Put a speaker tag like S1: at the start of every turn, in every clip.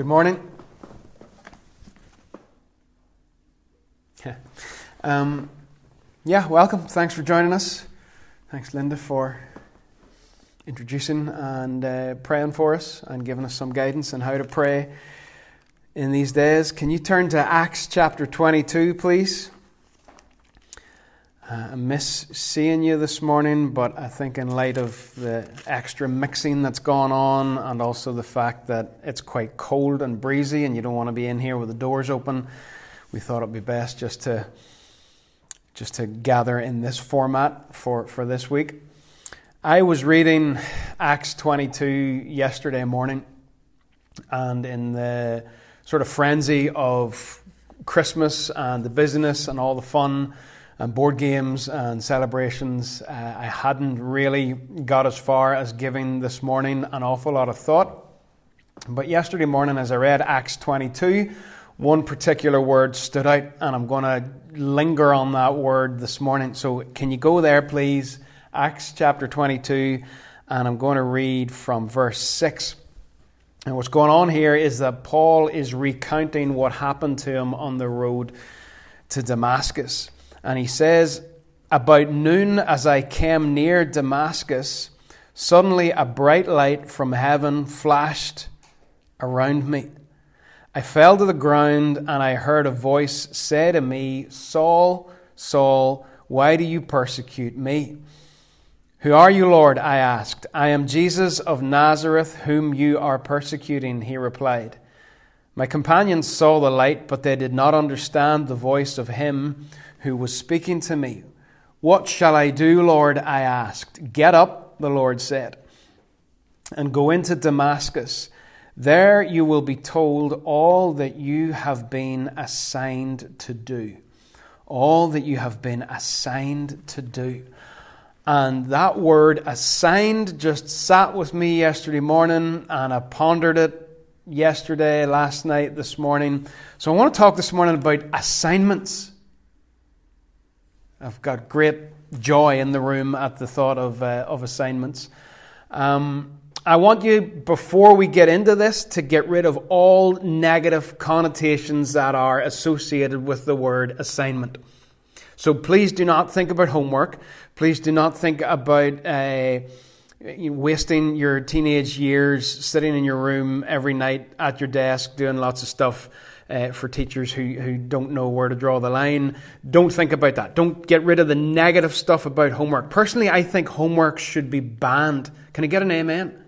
S1: Good morning. Um, yeah, welcome. Thanks for joining us. Thanks, Linda, for introducing and uh, praying for us and giving us some guidance on how to pray in these days. Can you turn to Acts chapter 22, please? Uh, I miss seeing you this morning, but I think in light of the extra mixing that's gone on and also the fact that it's quite cold and breezy and you don't want to be in here with the doors open, we thought it'd be best just to just to gather in this format for, for this week. I was reading Acts 22 yesterday morning, and in the sort of frenzy of Christmas and the busyness and all the fun and board games and celebrations, uh, I hadn't really got as far as giving this morning an awful lot of thought. But yesterday morning, as I read Acts 22, one particular word stood out, and I'm going to linger on that word this morning. So, can you go there, please? Acts chapter 22, and I'm going to read from verse 6. And what's going on here is that Paul is recounting what happened to him on the road to Damascus. And he says, About noon, as I came near Damascus, suddenly a bright light from heaven flashed around me. I fell to the ground, and I heard a voice say to me, Saul, Saul, why do you persecute me? Who are you, Lord? I asked. I am Jesus of Nazareth, whom you are persecuting, he replied. My companions saw the light, but they did not understand the voice of him who was speaking to me. What shall I do, Lord? I asked. Get up, the Lord said, and go into Damascus. There you will be told all that you have been assigned to do. All that you have been assigned to do. And that word assigned just sat with me yesterday morning, and I pondered it yesterday, last night, this morning. So I want to talk this morning about assignments. I've got great joy in the room at the thought of, uh, of assignments. Um, I want you, before we get into this, to get rid of all negative connotations that are associated with the word assignment. So please do not think about homework. Please do not think about uh, wasting your teenage years sitting in your room every night at your desk doing lots of stuff uh, for teachers who, who don't know where to draw the line. Don't think about that. Don't get rid of the negative stuff about homework. Personally, I think homework should be banned. Can I get an amen?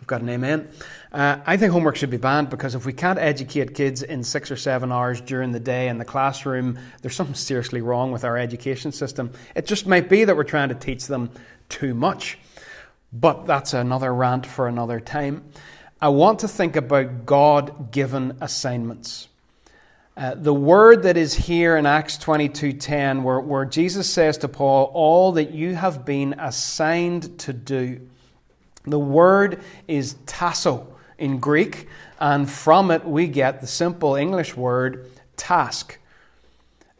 S1: I've got an amen. Uh, I think homework should be banned because if we can't educate kids in six or seven hours during the day in the classroom, there's something seriously wrong with our education system. It just might be that we're trying to teach them too much. But that's another rant for another time. I want to think about God given assignments. Uh, the word that is here in Acts 22:10 where, where Jesus says to Paul all that you have been assigned to do the word is tasso in Greek and from it we get the simple English word task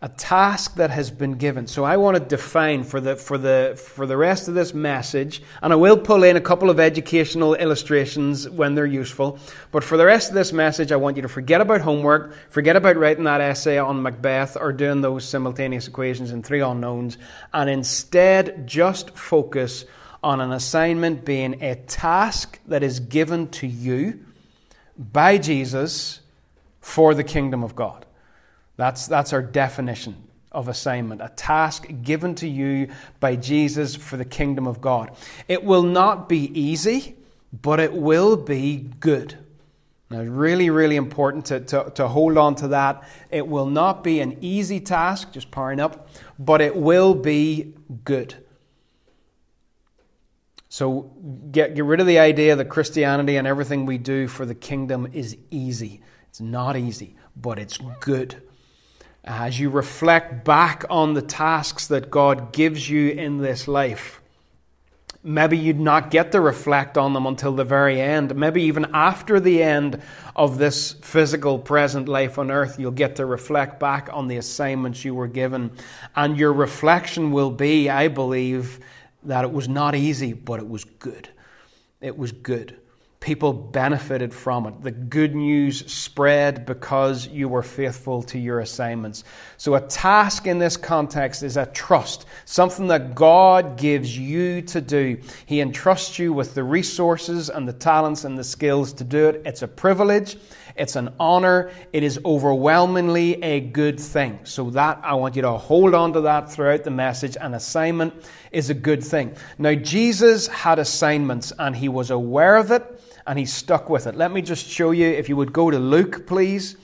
S1: a task that has been given. So I want to define for the, for the, for the rest of this message, and I will pull in a couple of educational illustrations when they're useful, but for the rest of this message, I want you to forget about homework, forget about writing that essay on Macbeth or doing those simultaneous equations in three unknowns, and instead just focus on an assignment being a task that is given to you by Jesus for the kingdom of God. That's, that's our definition of assignment a task given to you by Jesus for the kingdom of God. It will not be easy, but it will be good. Now, really, really important to, to, to hold on to that. It will not be an easy task, just powering up, but it will be good. So get, get rid of the idea that Christianity and everything we do for the kingdom is easy. It's not easy, but it's good as you reflect back on the tasks that God gives you in this life. Maybe you'd not get to reflect on them until the very end. Maybe even after the end of this physical present life on earth, you'll get to reflect back on the assignments you were given. And your reflection will be, I believe, that it was not easy, but it was good. It was good. People benefited from it. The good news spread because you were faithful to your assignments. So, a task in this context is a trust, something that God gives you to do. He entrusts you with the resources and the talents and the skills to do it. It's a privilege, it's an honor, it is overwhelmingly a good thing. So, that I want you to hold on to that throughout the message. An assignment is a good thing. Now, Jesus had assignments and he was aware of it and he stuck with it. Let me just show you, if you would go to Luke, please,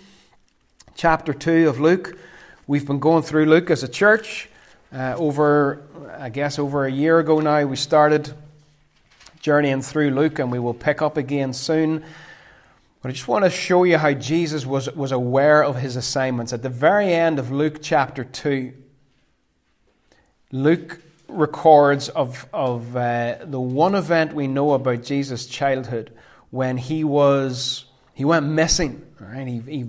S1: chapter 2 of Luke. We've been going through Luke as a church. Uh, over, I guess, over a year ago now, we started journeying through Luke, and we will pick up again soon. But I just want to show you how Jesus was, was aware of his assignments. At the very end of Luke chapter 2, Luke records of, of uh, the one event we know about Jesus' childhood when he was he went missing. Right? He, he,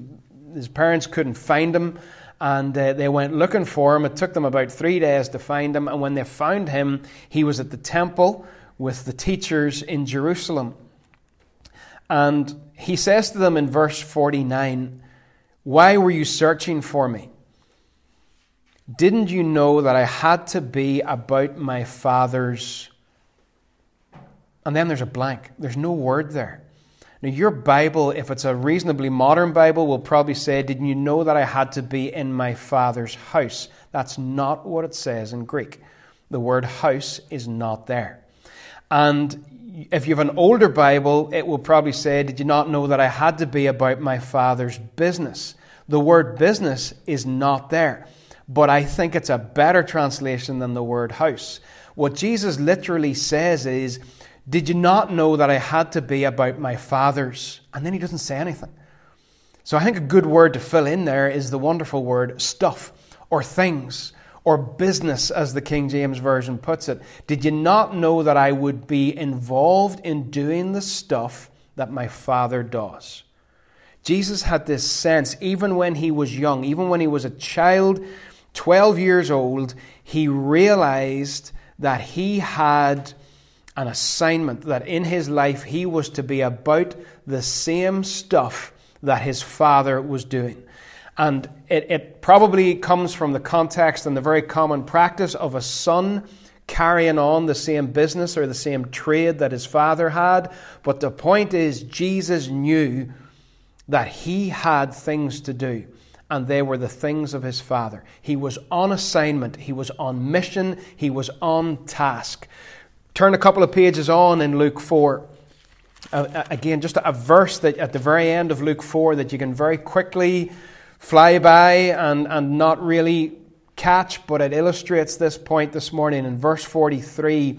S1: his parents couldn't find him, and uh, they went looking for him. It took them about three days to find him, and when they found him, he was at the temple with the teachers in Jerusalem. And he says to them in verse 49, Why were you searching for me? Didn't you know that I had to be about my father's and then there's a blank. There's no word there. Now, your Bible, if it's a reasonably modern Bible, will probably say, Didn't you know that I had to be in my Father's house? That's not what it says in Greek. The word house is not there. And if you have an older Bible, it will probably say, Did you not know that I had to be about my Father's business? The word business is not there. But I think it's a better translation than the word house. What Jesus literally says is, did you not know that I had to be about my father's? And then he doesn't say anything. So I think a good word to fill in there is the wonderful word stuff or things or business, as the King James Version puts it. Did you not know that I would be involved in doing the stuff that my father does? Jesus had this sense, even when he was young, even when he was a child, 12 years old, he realized that he had an assignment that in his life he was to be about the same stuff that his father was doing. And it, it, probably comes from the context and the very common practice of a son carrying on the same business or the same trade that his father had. But the point is, Jesus knew that he had things to do, and they were the things of his father. He was on assignment, he was on mission, he was on task. Turn a couple of pages on in Luke 4. Uh, again, just a verse that at the very end of Luke 4 that you can very quickly fly by and, and not really catch, but it illustrates this point this morning. In verse 43,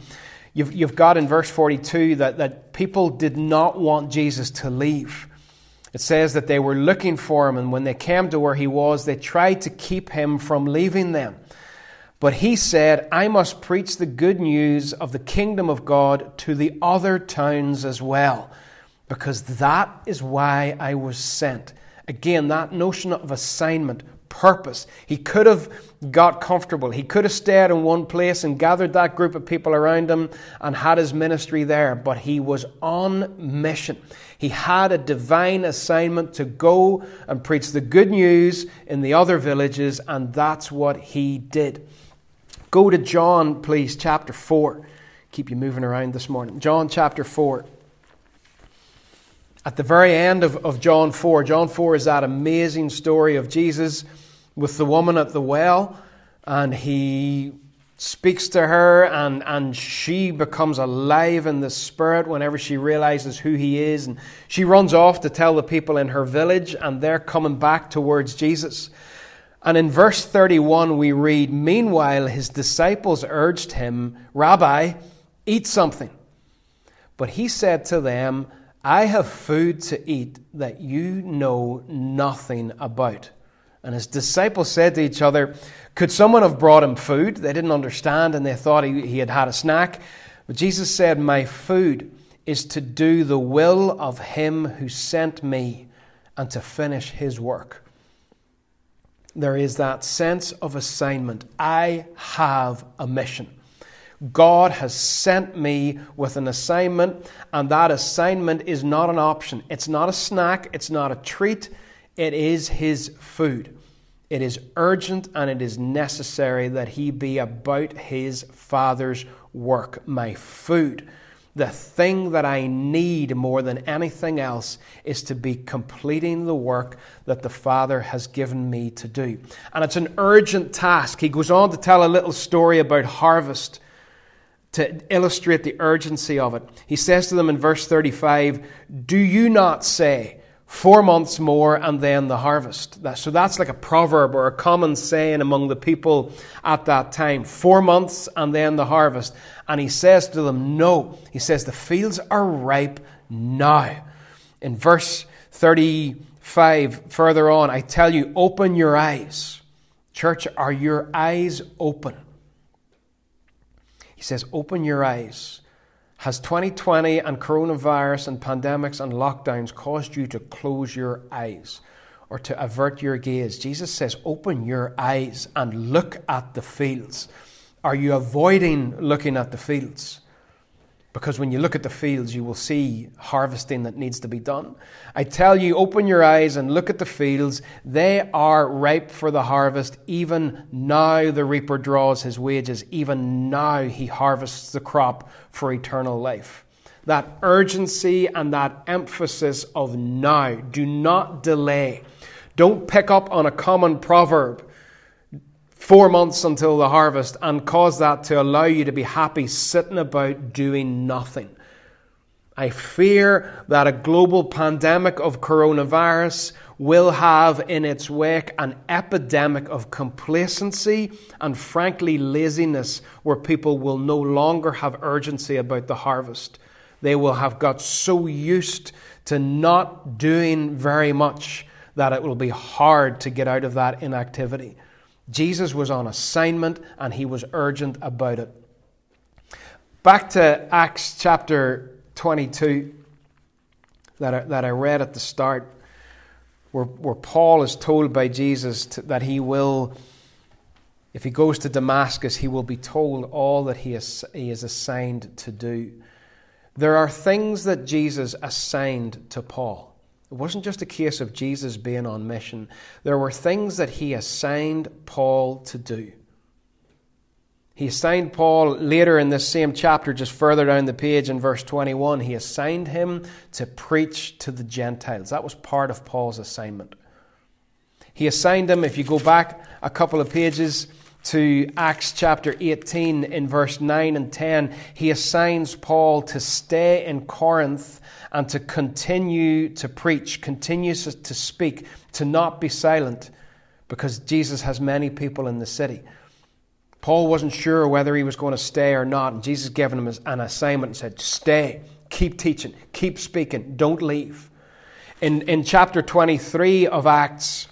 S1: you've, you've got in verse 42 that, that people did not want Jesus to leave. It says that they were looking for him, and when they came to where he was, they tried to keep him from leaving them. But he said, I must preach the good news of the kingdom of God to the other towns as well, because that is why I was sent. Again, that notion of assignment, purpose. He could have got comfortable. He could have stayed in one place and gathered that group of people around him and had his ministry there, but he was on mission. He had a divine assignment to go and preach the good news in the other villages, and that's what he did. Go to John, please, chapter 4. Keep you moving around this morning. John chapter 4. At the very end of, of John 4, John 4 is that amazing story of Jesus with the woman at the well, and he speaks to her, and, and she becomes alive in the spirit whenever she realizes who he is. And she runs off to tell the people in her village, and they're coming back towards Jesus. And in verse 31, we read Meanwhile, his disciples urged him, Rabbi, eat something. But he said to them, I have food to eat that you know nothing about. And his disciples said to each other, Could someone have brought him food? They didn't understand and they thought he, he had had a snack. But Jesus said, My food is to do the will of him who sent me and to finish his work there is that sense of assignment. I have a mission. God has sent me with an assignment, and that assignment is not an option. It's not a snack, it's not a treat, it is His food. It is urgent and it is necessary that He be about His Father's work, my food. The thing that I need more than anything else is to be completing the work that the Father has given me to do. And it's an urgent task. He goes on to tell a little story about harvest to illustrate the urgency of it. He says to them in verse 35 Do you not say, Four months more and then the harvest. So that's like a proverb or a common saying among the people at that time. Four months and then the harvest. And he says to them, No. He says, The fields are ripe now. In verse 35, further on, I tell you, open your eyes. Church, are your eyes open? He says, Open your eyes. Has 2020 and coronavirus and pandemics and lockdowns caused you to close your eyes or to avert your gaze? Jesus says, Open your eyes and look at the fields. Are you avoiding looking at the fields? Because when you look at the fields, you will see harvesting that needs to be done. I tell you, open your eyes and look at the fields. They are ripe for the harvest. Even now the reaper draws his wages. Even now he harvests the crop for eternal life. That urgency and that emphasis of now. Do not delay. Don't pick up on a common proverb four months until the harvest and cause that to allow you to be happy sitting about doing nothing. I fear that a global pandemic of coronavirus will have in its wake an epidemic of complacency and, frankly, laziness, where people will no longer have urgency about the harvest. They will have got so used to not doing very much that it will be hard to get out of that inactivity. Jesus was on assignment and he was urgent about it. Back to Acts chapter 22 that I, that I read at the start, where, where Paul is told by Jesus to, that he will, if he goes to Damascus, he will be told all that he is, he is assigned to do. There are things that Jesus assigned to Paul. It wasn't just a case of Jesus being on mission. There were things that he assigned Paul to do. He assigned Paul later in this same chapter, just further down the page in verse 21, he assigned him to preach to the Gentiles. That was part of Paul's assignment. He assigned him, if you go back a couple of pages to Acts chapter 18 in verse 9 and 10, he assigns Paul to stay in Corinth and to continue to preach, continue to speak, to not be silent, because Jesus has many people in the city. Paul wasn't sure whether he was going to stay or not, and Jesus gave him an assignment and said, Stay, keep teaching, keep speaking, don't leave. In, in chapter 23 of Acts,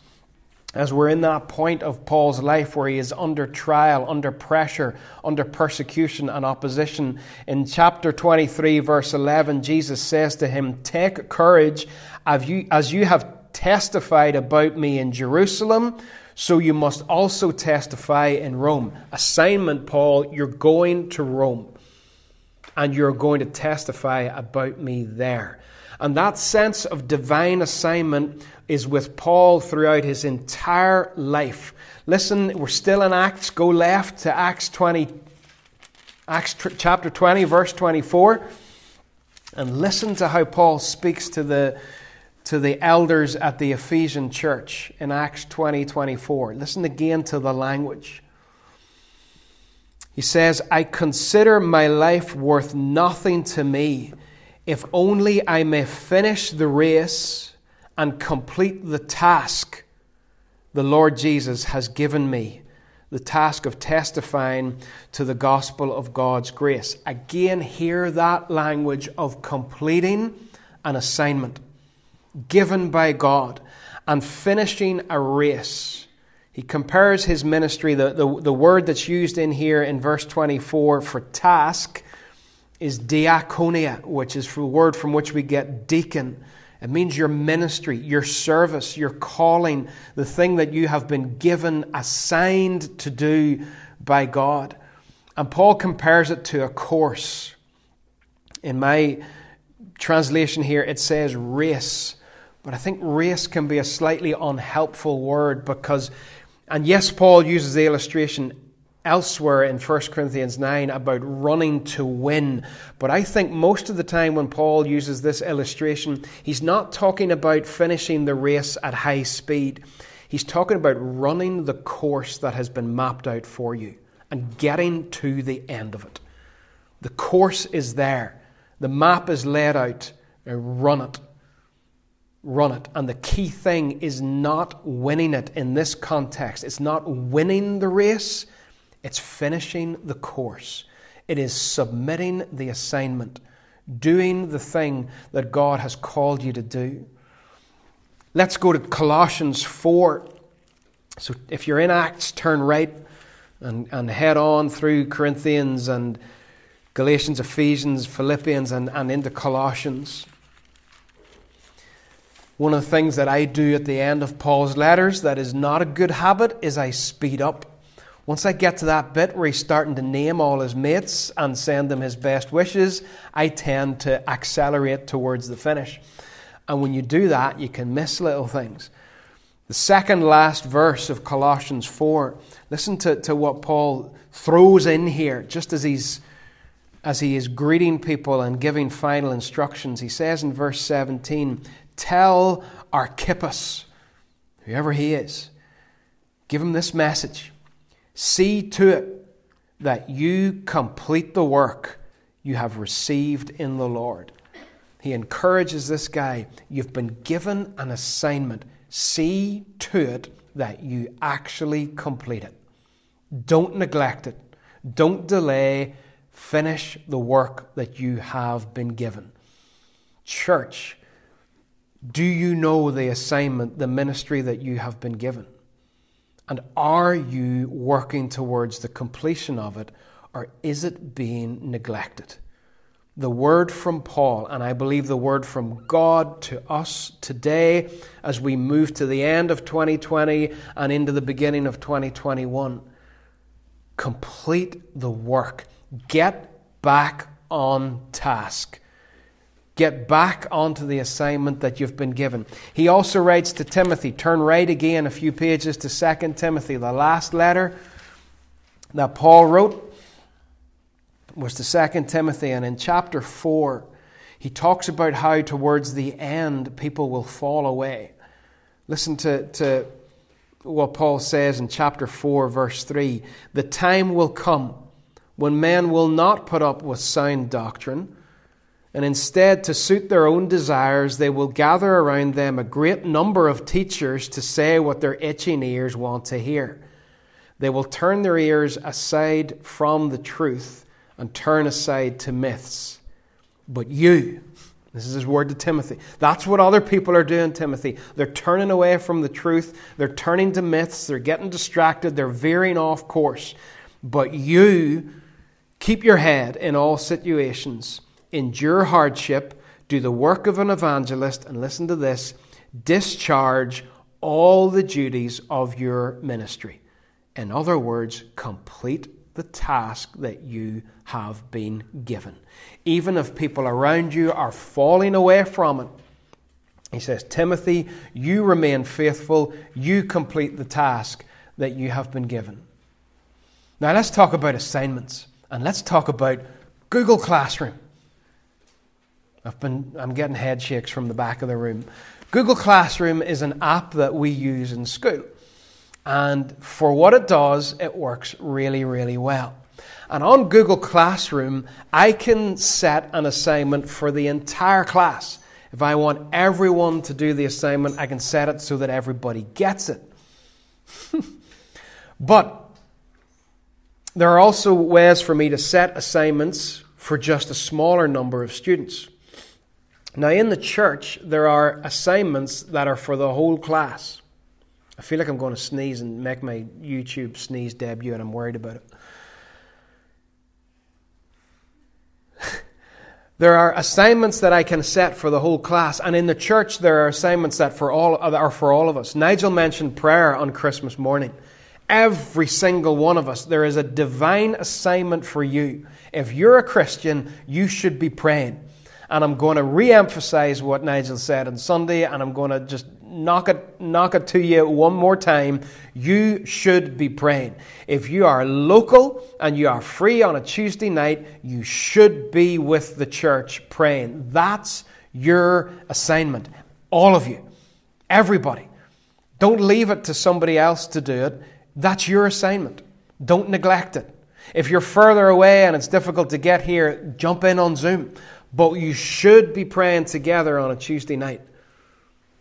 S1: as we're in that point of Paul's life where he is under trial, under pressure, under persecution and opposition, in chapter 23, verse 11, Jesus says to him, Take courage as you, have testified about me in Jerusalem, so you must also testify in Rome. Assignment, Paul, you're going to Rome and you're going to testify about me there. And that sense of divine assignment is with Paul throughout his entire life. Listen, we're still in Acts. Go left to Acts 20, Acts chapter 20, verse 24. And listen to how Paul speaks to the, to the elders at the Ephesian church in Acts 20, 24. Listen again to the language. He says, I consider my life worth nothing to me if only I may finish the race and complete the task the Lord Jesus has given me the task of testifying to the gospel of God's grace. Again, hear that language of completing an assignment given by God and finishing a race. He compares his ministry, the, the, the word that's used in here in verse 24 for task is diaconia, which is the word from which we get deacon. It means your ministry, your service, your calling, the thing that you have been given, assigned to do by God. And Paul compares it to a course. In my translation here, it says race. But I think race can be a slightly unhelpful word because, and yes, Paul uses the illustration elsewhere in 1 Corinthians 9 about running to win. But I think most of the time when Paul uses this illustration, he's not talking about finishing the race at high speed. He's talking about running the course that has been mapped out for you and getting to the end of it. The course is there, the map is laid out. Run it. Run it. And the key thing is not winning it in this context. It's not winning the race, it's finishing the course. It is submitting the assignment, doing the thing that God has called you to do. Let's go to Colossians 4. So if you're in Acts, turn right and, and head on through Corinthians and Galatians, Ephesians, Philippians, and, and into Colossians. One of the things that I do at the end of Paul's letters that is not a good habit is I speed up. Once I get to that bit where he's starting to name all his mates and send them his best wishes, I tend to accelerate towards the finish. And when you do that, you can miss little things. The second last verse of Colossians 4, listen to, to what Paul throws in here, just as he's as he is greeting people and giving final instructions. He says in verse 17, Tell Archippus, whoever he is, give him this message. See to it that you complete the work you have received in the Lord. He encourages this guy. You've been given an assignment. See to it that you actually complete it. Don't neglect it. Don't delay. Finish the work that you have been given. Church, do you know the assignment, the ministry that you have been given? And are you working towards the completion of it, or is it being neglected? The word from Paul, and I believe the word from God to us today as we move to the end of 2020 and into the beginning of 2021 complete the work, get back on task. Get back onto the assignment that you've been given. He also writes to Timothy, turn right again a few pages to 2 Timothy, the last letter that Paul wrote was to 2 Timothy, and in chapter 4, he talks about how towards the end people will fall away. Listen to, to what Paul says in chapter 4, verse 3 The time will come when men will not put up with sound doctrine and instead, to suit their own desires, they will gather around them a great number of teachers to say what their itching ears want to hear. They will turn their ears aside from the truth and turn aside to myths. But you, this is his word to Timothy. That's what other people are doing, Timothy. They're turning away from the truth. They're turning to myths. They're getting distracted. They're veering off course. But you keep your head in all situations endure hardship, do the work of an evangelist, and listen to this discharge all the duties of your ministry. In other words, complete the task that you have been given. Even if people around you are falling away from it, he says, Timothy, you remain faithful, you complete the task that you have been given. Now let's talk about assignments and let's talk about Google Classroom. I've been, I'm getting head shakes from the back of the room. Google Classroom is an app that we use in school. And for what it does, it works really, really well. And on Google Classroom, I can set an assignment for the entire class. If I want everyone to do the assignment, I can set it so that everybody gets it. but there are also ways for me to set assignments for just a smaller number of students. Now, in the church, there are assignments that are for the whole class. I feel like I'm going to sneeze and make my YouTube sneeze debut, and I'm worried about it. there are assignments that I can set for the whole class, and in the church, there are assignments that for all, are for all of us. Nigel mentioned prayer on Christmas morning. Every single one of us, there is a divine assignment for you. If you're a Christian, you should be praying. And I'm going to re emphasize what Nigel said on Sunday, and I'm going to just knock it, knock it to you one more time. You should be praying. If you are local and you are free on a Tuesday night, you should be with the church praying. That's your assignment. All of you. Everybody. Don't leave it to somebody else to do it. That's your assignment. Don't neglect it. If you're further away and it's difficult to get here, jump in on Zoom. But you should be praying together on a Tuesday night.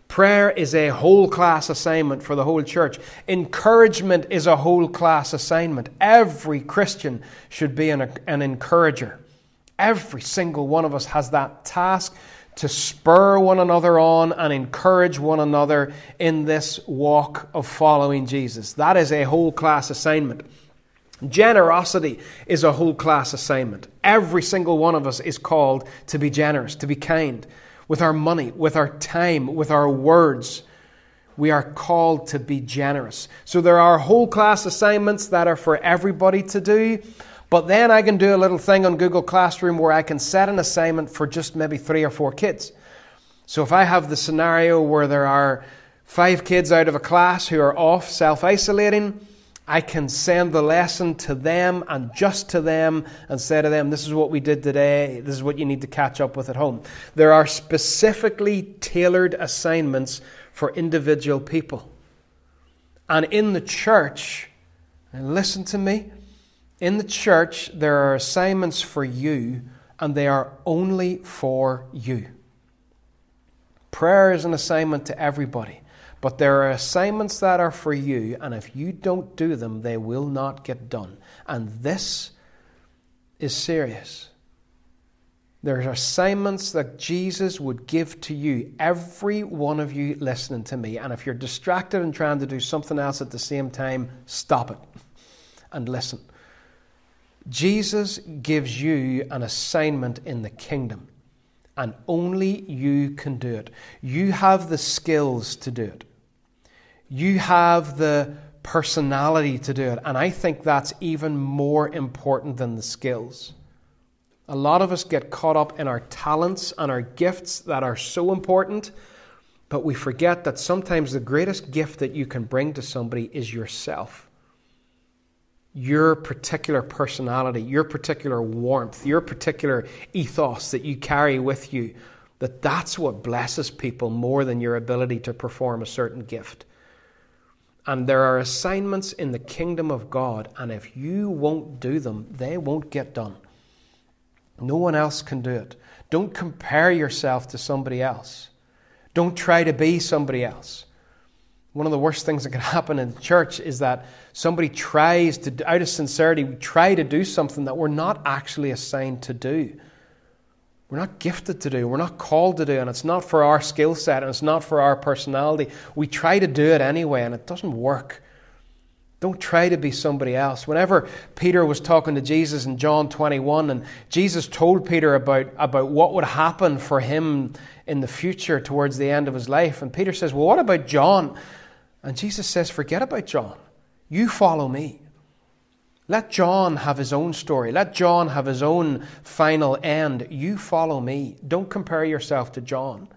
S1: Prayer is a whole class assignment for the whole church. Encouragement is a whole class assignment. Every Christian should be an, an encourager. Every single one of us has that task to spur one another on and encourage one another in this walk of following Jesus. That is a whole class assignment. Generosity is a whole class assignment. Every single one of us is called to be generous, to be kind with our money, with our time, with our words. We are called to be generous. So there are whole class assignments that are for everybody to do. But then I can do a little thing on Google Classroom where I can set an assignment for just maybe three or four kids. So if I have the scenario where there are five kids out of a class who are off self isolating, I can send the lesson to them and just to them and say to them, This is what we did today. This is what you need to catch up with at home. There are specifically tailored assignments for individual people. And in the church, and listen to me, in the church, there are assignments for you, and they are only for you. Prayer is an assignment to everybody. But there are assignments that are for you, and if you don't do them, they will not get done. And this is serious. There are assignments that Jesus would give to you, every one of you listening to me. And if you're distracted and trying to do something else at the same time, stop it and listen. Jesus gives you an assignment in the kingdom, and only you can do it. You have the skills to do it. You have the personality to do it. And I think that's even more important than the skills. A lot of us get caught up in our talents and our gifts that are so important, but we forget that sometimes the greatest gift that you can bring to somebody is yourself. Your particular personality, your particular warmth, your particular ethos that you carry with you, that that's what blesses people more than your ability to perform a certain gift. And there are assignments in the kingdom of God, and if you won't do them, they won't get done. No one else can do it. Don't compare yourself to somebody else. Don't try to be somebody else. One of the worst things that can happen in church is that somebody tries to, out of sincerity, try to do something that we're not actually assigned to do. We're not gifted to do, we're not called to do, and it's not for our skill set and it's not for our personality. We try to do it anyway, and it doesn't work. Don't try to be somebody else. Whenever Peter was talking to Jesus in John 21, and Jesus told Peter about, about what would happen for him in the future towards the end of his life, and Peter says, Well, what about John? And Jesus says, Forget about John. You follow me. Let John have his own story. Let John have his own final end. You follow me. Don't compare yourself to John.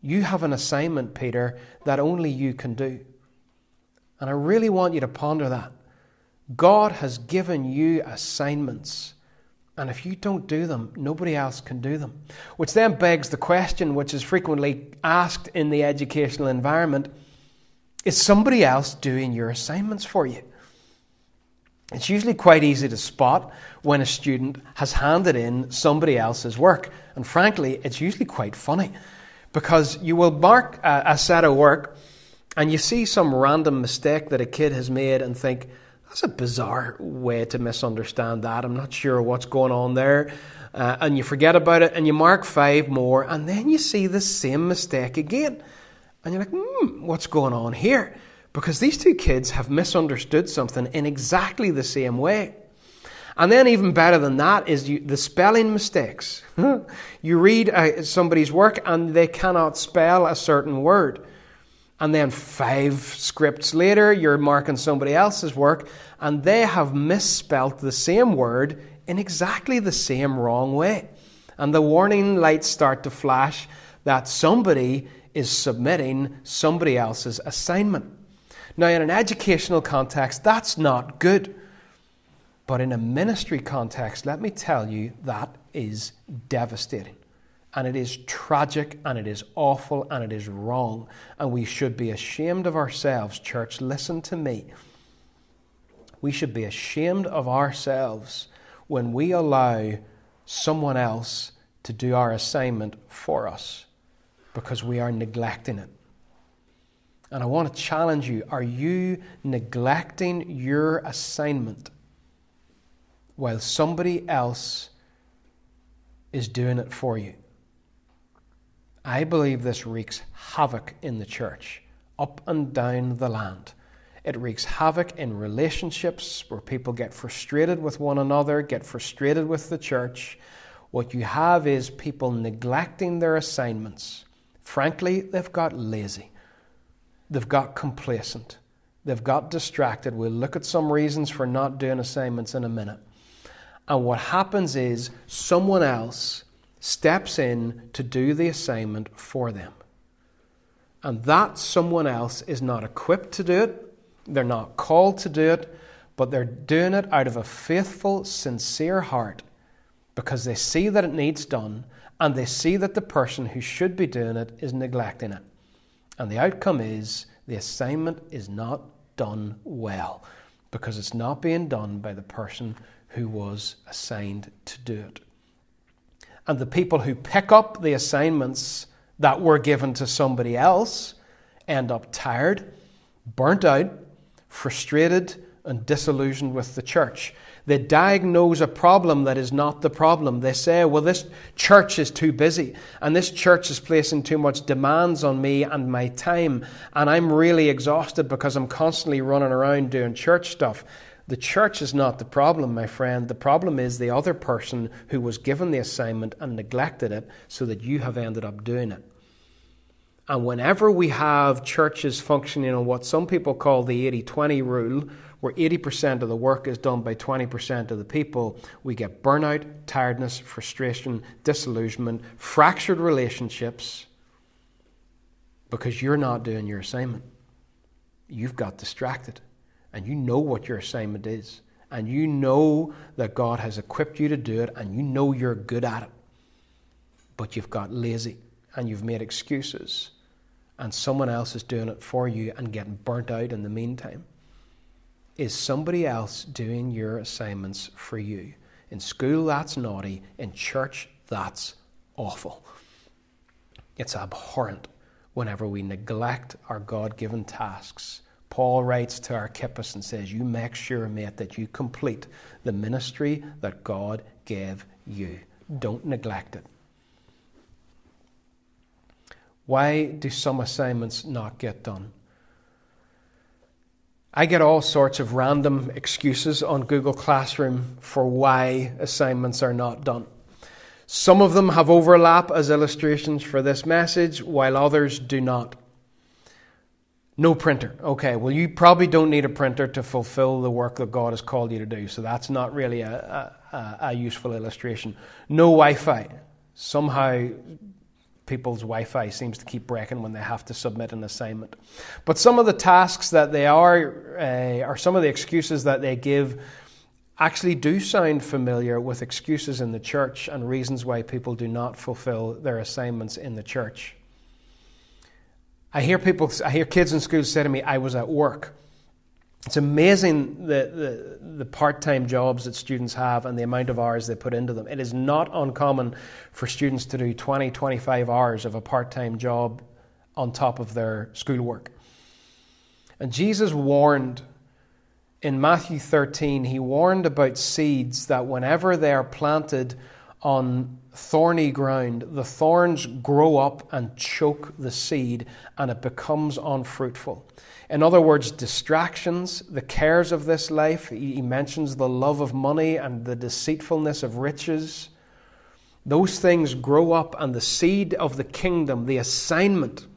S1: You have an assignment, Peter, that only you can do. And I really want you to ponder that. God has given you assignments. And if you don't do them, nobody else can do them. Which then begs the question, which is frequently asked in the educational environment is somebody else doing your assignments for you? It's usually quite easy to spot when a student has handed in somebody else's work. And frankly, it's usually quite funny because you will mark a, a, set of work and you see some random mistake that a kid has made and think, that's a bizarre way to misunderstand that. I'm not sure what's going on there. Uh, and you forget about it and you mark five more and then you see the same mistake again. And you're like, hmm, what's going on here? Because these two kids have misunderstood something in exactly the same way. And then, even better than that, is you, the spelling mistakes. you read uh, somebody's work and they cannot spell a certain word. And then five scripts later, you're marking somebody else's work, and they have misspelt the same word in exactly the same wrong way. And the warning lights start to flash that somebody is submitting somebody else's assignment. Now, in an educational context, that's not good. But in a ministry context, let me tell you, that is devastating. And it is tragic, and it is awful, and it is wrong. And we should be ashamed of ourselves, church. Listen to me. We should be ashamed of ourselves when we allow someone else to do our assignment for us because we are neglecting it. And I want to challenge you are you neglecting your assignment while somebody else is doing it for you? I believe this wreaks havoc in the church, up and down the land. It wreaks havoc in relationships where people get frustrated with one another, get frustrated with the church. What you have is people neglecting their assignments. Frankly, they've got lazy, they've got complacent, they've got distracted. We'll look at some reasons for not doing assignments in a minute. And what happens is someone else steps in to do the assignment for them. And that someone else is not equipped to do it, they're not called to do it, but they're doing it out of a faithful, sincere heart because they see that it needs done and they see that the person who should be doing it is neglecting it. And the outcome is the assignment is not done well because it's not being done by the person who was assigned to do it. And the people who pick up the assignments that were given to somebody else end up tired, burnt out, frustrated and disillusioned with the church. They diagnose a problem that is not the problem. They say, well, this church is too busy, and this church is placing too much demands on me and my time, and I'm really exhausted because I'm constantly running around doing church stuff. The church is not the problem, my friend. The problem is the other person who was given the assignment and neglected it so that you have ended up doing it. And whenever we have churches functioning on what some people call the 80 20 rule, where 80% of the work is done by 20% of the people, we get burnout, tiredness, frustration, disillusionment, fractured relationships because you're not doing your assignment. You've got distracted, and you know what your assignment is, and you know that God has equipped you to do it, and you know you're good at it. But you've got lazy and you've made excuses and someone else is doing it for you and getting burnt out in the meantime? Is somebody else doing your assignments for you? In school, that's naughty. In church, that's awful. It's abhorrent whenever we neglect our God given tasks. Paul writes to Archippus and says, You make sure, mate, that you complete the ministry that God gave you. Don't neglect it. Why do some assignments not get done? I get all sorts of random excuses on Google Classroom for why assignments are not done. Some of them have overlap as illustrations for this message, while others do not. No printer. Okay, well, you probably don't need a printer to fulfill the work that God has called you to do, so that's not really a, a, a useful illustration. No Wi Fi. Somehow, people's Wi Fi seems to keep breaking when they have to submit an assignment. But some of the tasks that they are, uh, or some of the excuses that they give, actually do sound familiar with excuses in the church and reasons why people do not fulfill their assignments in the church. I hear people, I hear kids in school say to me, I was at work. It's amazing the, the, the part time jobs that students have and the amount of hours they put into them. It is not uncommon for students to do 20, 25 hours of a part time job on top of their schoolwork. And Jesus warned in Matthew 13, he warned about seeds that whenever they are planted on thorny ground, the thorns grow up and choke the seed and it becomes unfruitful. In other words, distractions, the cares of this life, he mentions the love of money and the deceitfulness of riches. Those things grow up, and the seed of the kingdom, the assignment,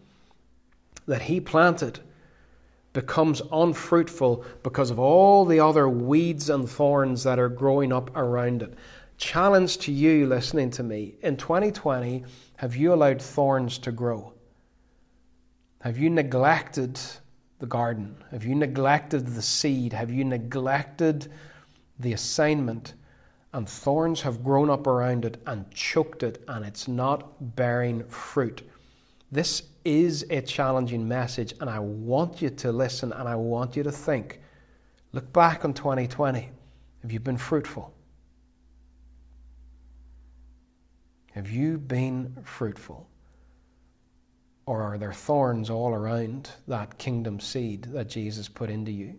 S1: that he planted becomes unfruitful because of all the other weeds and thorns that are growing up around it. Challenge to you listening to me in 2020, have you allowed thorns to grow? Have you neglected the garden? Have you neglected the seed? Have you neglected the assignment? And thorns have grown up around it and choked it, and it's not bearing fruit. This is a challenging message, and I want you to listen and I want you to think. Look back on 2020. Have you been fruitful? Have you been fruitful? Or are there thorns all around that kingdom seed that Jesus put into you?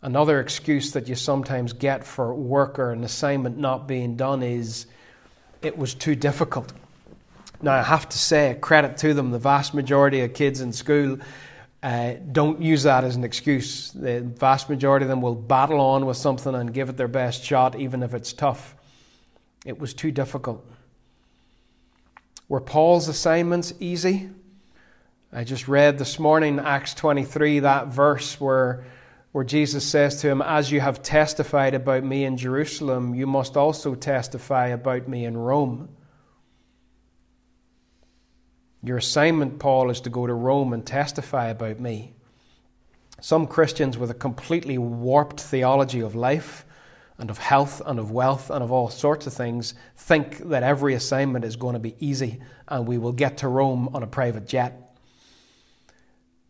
S1: Another excuse that you sometimes get for work or an assignment not being done is it was too difficult. Now, I have to say, credit to them, the vast majority of kids in school uh, don't use that as an excuse. The vast majority of them will battle on with something and give it their best shot, even if it's tough. It was too difficult. Were Paul's assignments easy? I just read this morning, Acts 23, that verse where, where Jesus says to him, As you have testified about me in Jerusalem, you must also testify about me in Rome. Your assignment, Paul, is to go to Rome and testify about me. Some Christians with a completely warped theology of life and of health and of wealth and of all sorts of things think that every assignment is going to be easy and we will get to Rome on a private jet.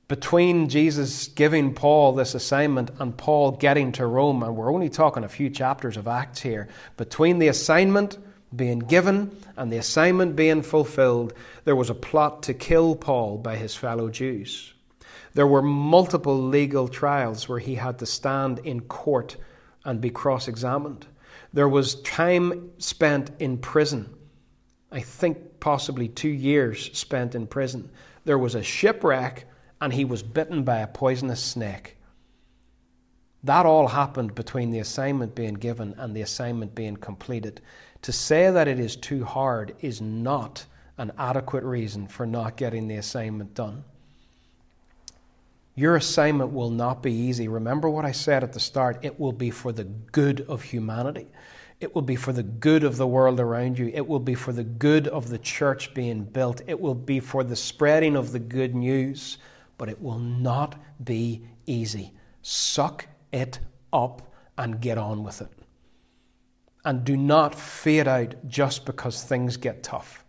S1: Between Jesus giving Paul this assignment and Paul getting to Rome, and we're only talking a few chapters of Acts here, between the assignment being given and the assignment being fulfilled, there was a plot to kill Paul by his fellow Jews. There were multiple legal trials where he had to stand in court and be cross examined. There was time spent in prison. I think possibly two years spent in prison. There was a shipwreck, and he was bitten by a poisonous snake. That all happened between the assignment being given and the assignment being completed. To say that it is too hard is not an adequate reason for not getting the assignment done. Your assignment will not be easy. Remember what I said at the start it will be for the good of humanity. It will be for the good of the world around you. It will be for the good of the church being built. It will be for the spreading of the good news. But it will not be easy. Suck it up and get on with it and do not fade out just because things get tough.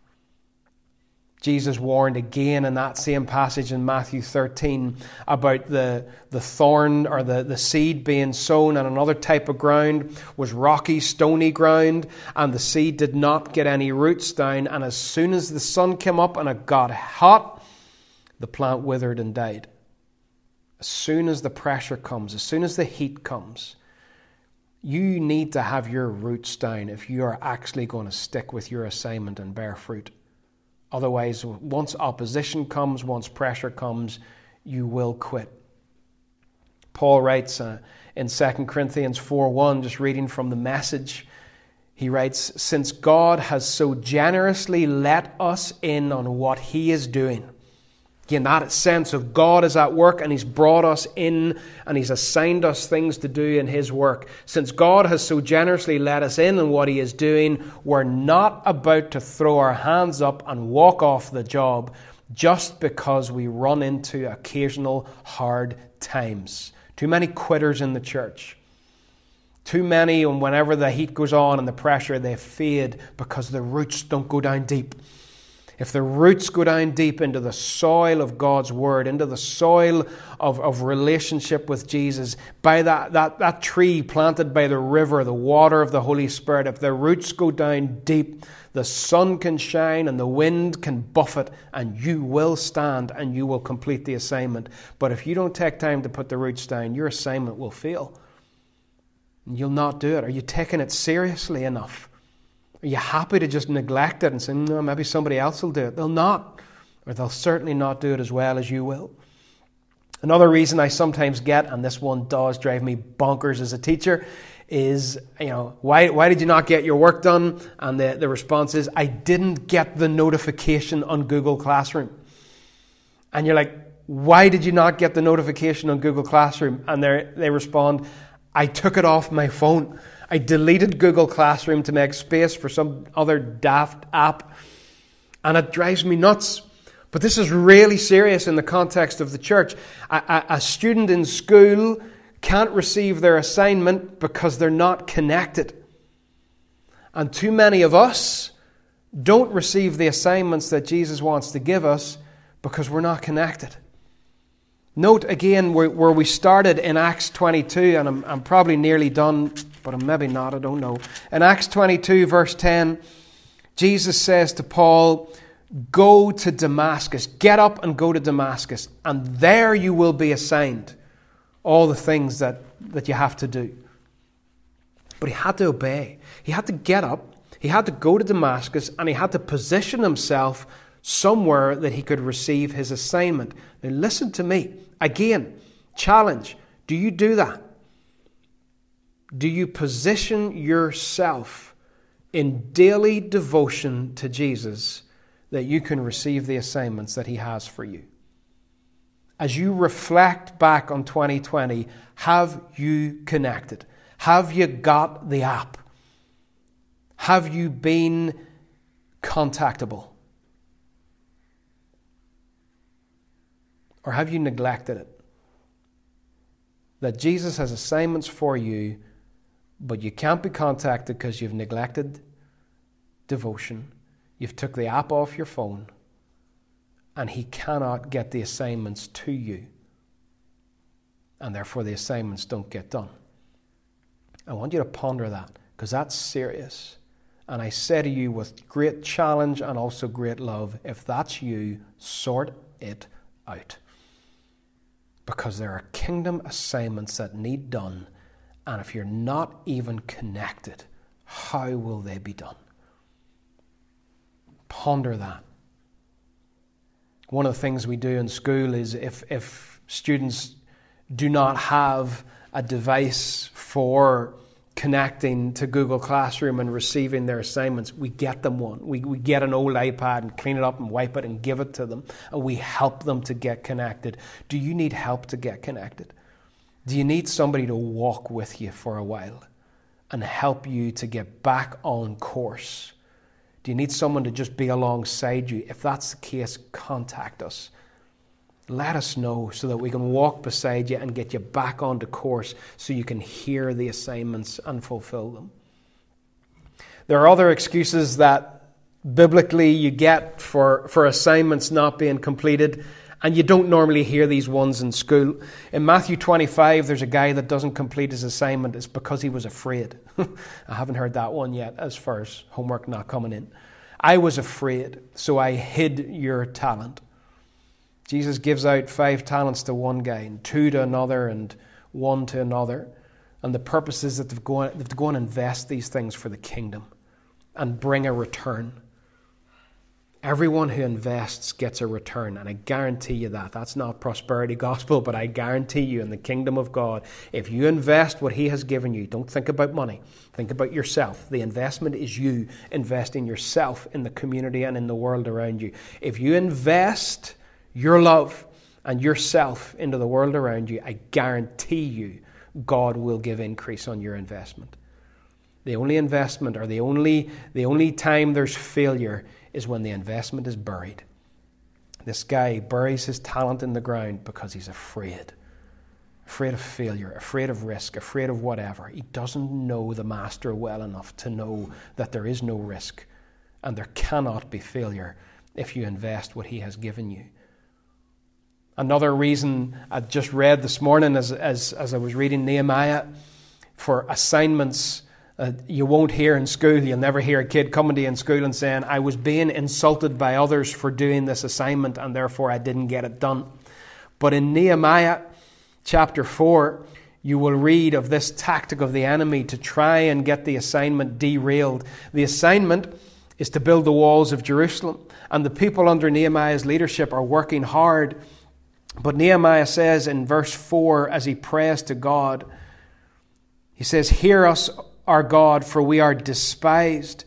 S1: Jesus warned again in that same passage in Matthew 13 about the, the thorn or the, the seed being sown on another type of ground was rocky, stony ground, and the seed did not get any roots down. And as soon as the sun came up and it got hot, the plant withered and died. As soon as the pressure comes, as soon as the heat comes, you need to have your roots down if you are actually going to stick with your assignment and bear fruit. Otherwise, once opposition comes, once pressure comes, you will quit. Paul writes uh, in 2 Corinthians 4 1, just reading from the message, he writes, Since God has so generously let us in on what he is doing, Again, that sense of God is at work and He's brought us in and He's assigned us things to do in His work. Since God has so generously let us in and what He is doing, we're not about to throw our hands up and walk off the job just because we run into occasional hard times. Too many quitters in the church. Too many, and whenever the heat goes on and the pressure, they fade because the roots don't go down deep if the roots go down deep into the soil of God's Word, into the soil of, of relationship with Jesus, by that, that, that tree planted by the river, the water of the Holy Spirit, if the roots go down deep, the sun can shine and the wind can buffet, and you will stand and you will complete the assignment. But if you don't take time to put the roots down, your assignment will fail. You'll not do it. Are you taking it seriously enough? Are you happy to just neglect it and say, no, maybe somebody else will do it? They'll not, or they'll certainly not do it as well as you will. Another reason I sometimes get, and this one does drive me bonkers as a teacher, is, you know, why, why did you not get your work done? And the, the response is, I didn't get the notification on Google Classroom. And you're like, why did you not get the notification on Google Classroom? And they respond, I took it off my phone. I deleted Google Classroom to make space for some other daft app. And it drives me nuts. But this is really serious in the context of the church. A, a, a student in school can't receive their assignment because they're not connected. And too many of us don't receive the assignments that Jesus wants to give us because we're not connected. Note again where, where we started in Acts 22, and I'm, I'm probably nearly done, but maybe not, I don't know. In Acts 22, verse 10, Jesus says to Paul, Go to Damascus, get up and go to Damascus, and there you will be assigned all the things that, that you have to do. But he had to obey. He had to get up, he had to go to Damascus, and he had to position himself somewhere that he could receive his assignment. Now, listen to me. Again, challenge. Do you do that? Do you position yourself in daily devotion to Jesus that you can receive the assignments that he has for you? as you reflect back on 2020, have you connected? Have you got the app? Have you been contactable? Or have you neglected it? That Jesus has assignments for you, but you can't be contacted because you've neglected devotion. You've took the app off your phone and he cannot get the assignments to you. And therefore, the assignments don't get done. I want you to ponder that because that's serious. And I say to you with great challenge and also great love if that's you, sort it out. Because there are kingdom assignments that need done, and if you're not even connected, how will they be done? Ponder that one of the things we do in school is if, if students do not have a device for connecting to Google Classroom and receiving their assignments, we get them one. We, we get an old iPad and clean it up and wipe it and give it to them, and we help them to get connected. Do you need help to get connected? Do you need somebody to walk with you for a while and help you to get back on course? Do you need someone to just be alongside you? If that's the case, contact us. Let us know so that we can walk beside you and get you back onto course so you can hear the assignments and fulfill them. There are other excuses that biblically you get for, for assignments not being completed. And you don't normally hear these ones in school. In Matthew 25, there's a guy that doesn't complete his assignment. It's because he was afraid. I haven't heard that one yet, as far as homework not coming in. I was afraid, so I hid your talent. Jesus gives out five talents to one guy, and two to another, and one to another. And the purpose is that they've gone, they've to go and invest these things for the kingdom and bring a return. Everyone who invests gets a return, and I guarantee you that. That's not prosperity gospel, but I guarantee you in the kingdom of God, if you invest what He has given you, don't think about money, think about yourself. The investment is you investing yourself in the community and in the world around you. If you invest your love and yourself into the world around you, I guarantee you God will give increase on your investment. The only investment or the only, the only time there's failure is when the investment is buried. This guy buries his talent in the ground because he's afraid. Afraid of failure, afraid of risk, afraid of whatever. He doesn't know the master well enough to know that there is no risk and there cannot be failure if you invest what he has given you. Another reason I just read this morning as, as, as I was reading Nehemiah for assignments uh, you won't hear in school, you'll never hear a kid coming to you in school and saying, I was being insulted by others for doing this assignment and therefore I didn't get it done. But in Nehemiah chapter 4, you will read of this tactic of the enemy to try and get the assignment derailed. The assignment is to build the walls of Jerusalem, and the people under Nehemiah's leadership are working hard. But Nehemiah says in verse 4, as he prays to God, he says, Hear us, our God, for we are despised.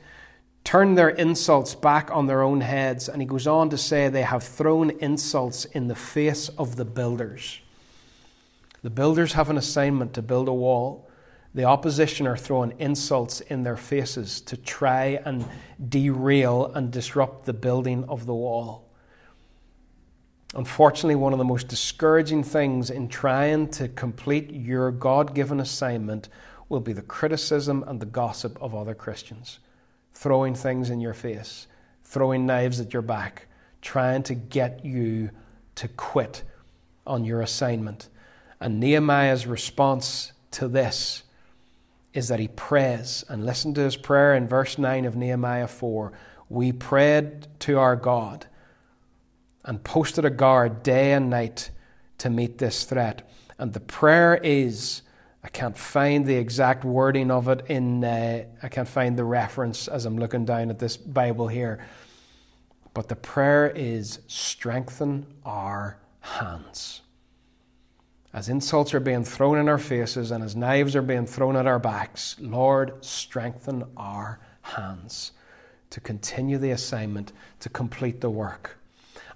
S1: turn their insults back on their own heads. And he goes on to say they have thrown insults in the face of the builders. The builders have an assignment to build a wall. The opposition are throwing insults in their faces to try and derail and disrupt the building of the wall. Unfortunately, one of the most discouraging things in trying to complete your God given assignment will be the criticism and the gossip of other Christians, throwing things in your face, throwing knives at your back, trying to get you to quit on your assignment. And Nehemiah's response to this is that he prays. And listen to his prayer in verse 9 of Nehemiah 4. We prayed to our God and posted a guard day and night to meet this threat. And the prayer is I can't find the exact wording of it in, uh, I can't find the reference as I'm looking down at this Bible here. But the prayer is strengthen our hands. As insults are being thrown in our faces and as knives are being thrown at our backs, Lord, strengthen our hands to continue the assignment, to complete the work.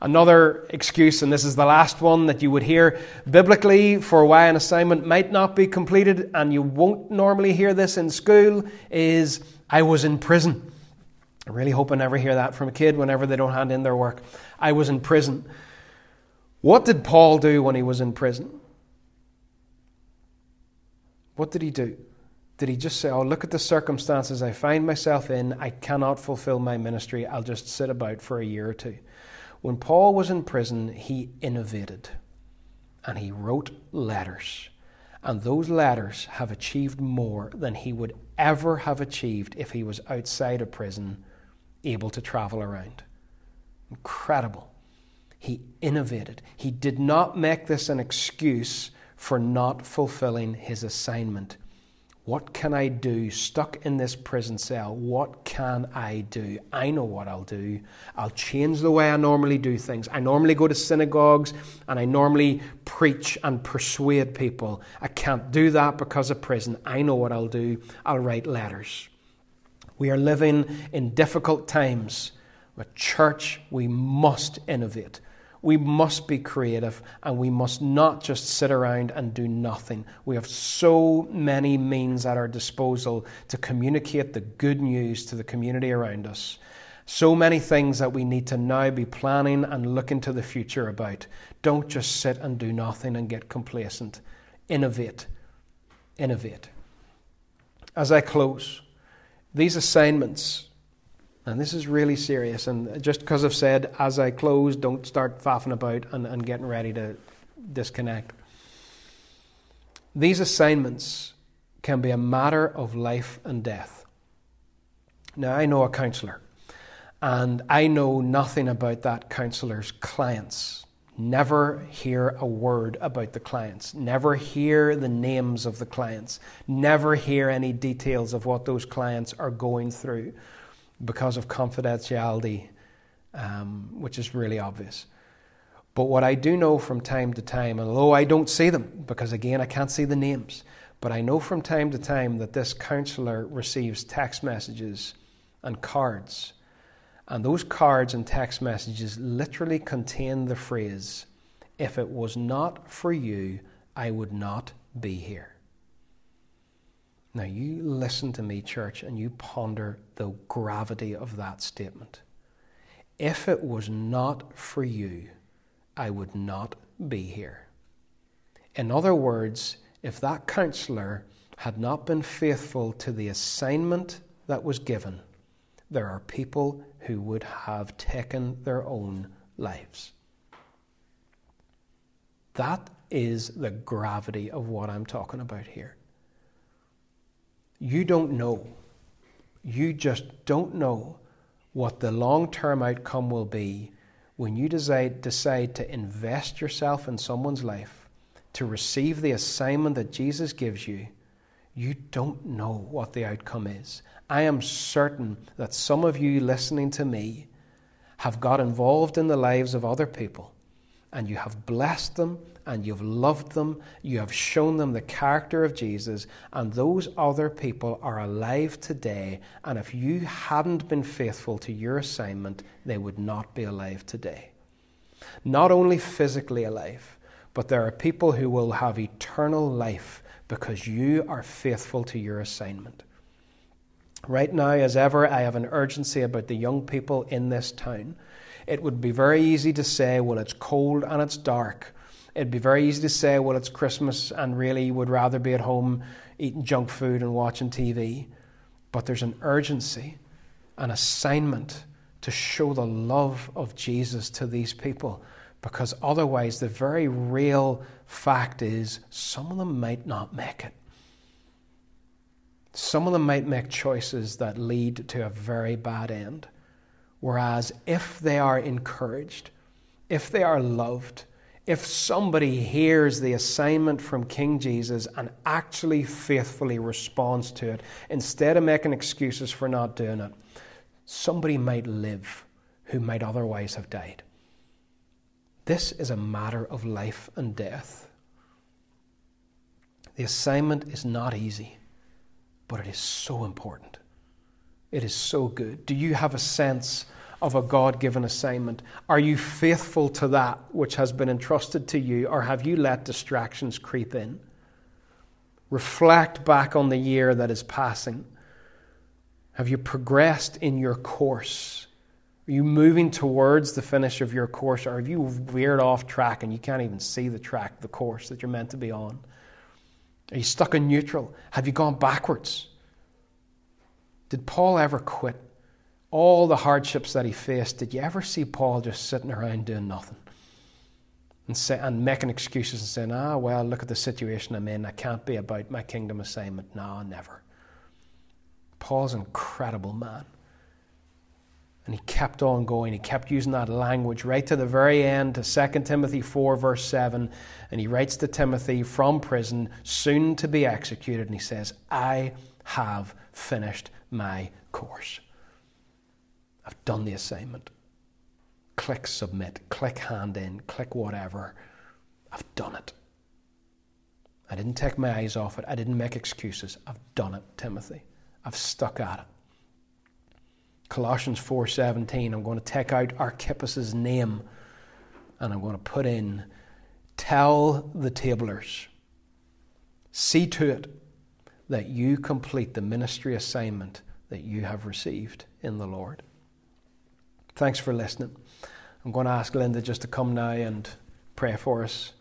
S1: Another excuse, and this is the last one that you would hear biblically for why an assignment might not be completed, and you won't normally hear this in school, is I was in prison. I really hope I never hear that from a kid whenever they don't hand in their work. I was in prison. What did Paul do when he was in prison? What did he do? Did he just say, Oh, look at the circumstances I find myself in. I cannot fulfill my ministry. I'll just sit about for a year or two. When Paul was in prison, he innovated and he wrote letters. And those letters have achieved more than he would ever have achieved if he was outside of prison, able to travel around. Incredible. He innovated. He did not make this an excuse for not fulfilling his assignment. What can I do stuck in this prison cell? What can I do? I know what I'll do. I'll change the way I normally do things. I normally go to synagogues and I normally preach and persuade people. I can't do that because of prison. I know what I'll do. I'll write letters. We are living in difficult times. But, church, we must innovate. We must be creative and we must not just sit around and do nothing. We have so many means at our disposal to communicate the good news to the community around us. So many things that we need to now be planning and looking to the future about. Don't just sit and do nothing and get complacent. Innovate. Innovate. As I close, these assignments and this is really serious. And just because I've said, as I close, don't start faffing about and, and getting ready to disconnect. These assignments can be a matter of life and death. Now, I know a counsellor, and I know nothing about that counsellor's clients. Never hear a word about the clients. Never hear the names of the clients. Never hear any details of what those clients are going through because of confidentiality, um, which is really obvious. But what I do know from time to time, and although I don't see them, because again, I can't see the names, but I know from time to time that this counselor receives text messages and cards. And those cards and text messages literally contain the phrase, If it was not for you, I would not be here. Now, you listen to me, church, and you ponder the gravity of that statement. If it was not for you, I would not be here. In other words, if that counselor had not been faithful to the assignment that was given, there are people who would have taken their own lives. That is the gravity of what I'm talking about here. You don't know. You just don't know what the long term outcome will be when you decide, decide to invest yourself in someone's life, to receive the assignment that Jesus gives you. You don't know what the outcome is. I am certain that some of you listening to me have got involved in the lives of other people and you have blessed them and you've loved them, you have shown them the character of Jesus, and those other people are alive today. And if you hadn't been faithful to your assignment, they would not be alive today. Not only physically alive, but there are people who will have eternal life because you are faithful to your assignment. Right now, as ever, I have an urgency about the young people in this town. It would be very easy to say, well, it's cold and it's dark. It'd be very easy to say, well, it's Christmas and really would rather be at home eating junk food and watching TV. But there's an urgency, an assignment to show the love of Jesus to these people because otherwise, the very real fact is some of them might not make it. Some of them might make choices that lead to a very bad end. Whereas if they are encouraged, if they are loved, if somebody hears the assignment from King Jesus and actually faithfully responds to it, instead of making excuses for not doing it, somebody might live who might otherwise have died. This is a matter of life and death. The assignment is not easy, but it is so important. It is so good. Do you have a sense of a God given assignment? Are you faithful to that which has been entrusted to you, or have you let distractions creep in? Reflect back on the year that is passing. Have you progressed in your course? Are you moving towards the finish of your course, or have you veered off track and you can't even see the track, the course that you're meant to be on? Are you stuck in neutral? Have you gone backwards? Did Paul ever quit? All the hardships that he faced, did you ever see Paul just sitting around doing nothing? And, say, and making excuses and saying, ah, well, look at the situation I'm in. I can't be about my kingdom assignment. No, never. Paul's an incredible man. And he kept on going. He kept using that language right to the very end, to 2 Timothy 4, verse 7. And he writes to Timothy from prison, soon to be executed. And he says, I have finished my course. I've done the assignment. Click submit, click hand in, click whatever. I've done it. I didn't take my eyes off it. I didn't make excuses. I've done it, Timothy. I've stuck at it. Colossians 4:17, I'm going to take out Archippus's name and I'm going to put in tell the tablers see to it that you complete the ministry assignment that you have received in the Lord. Thanks for listening. I'm going to ask Linda just to come now and pray for us.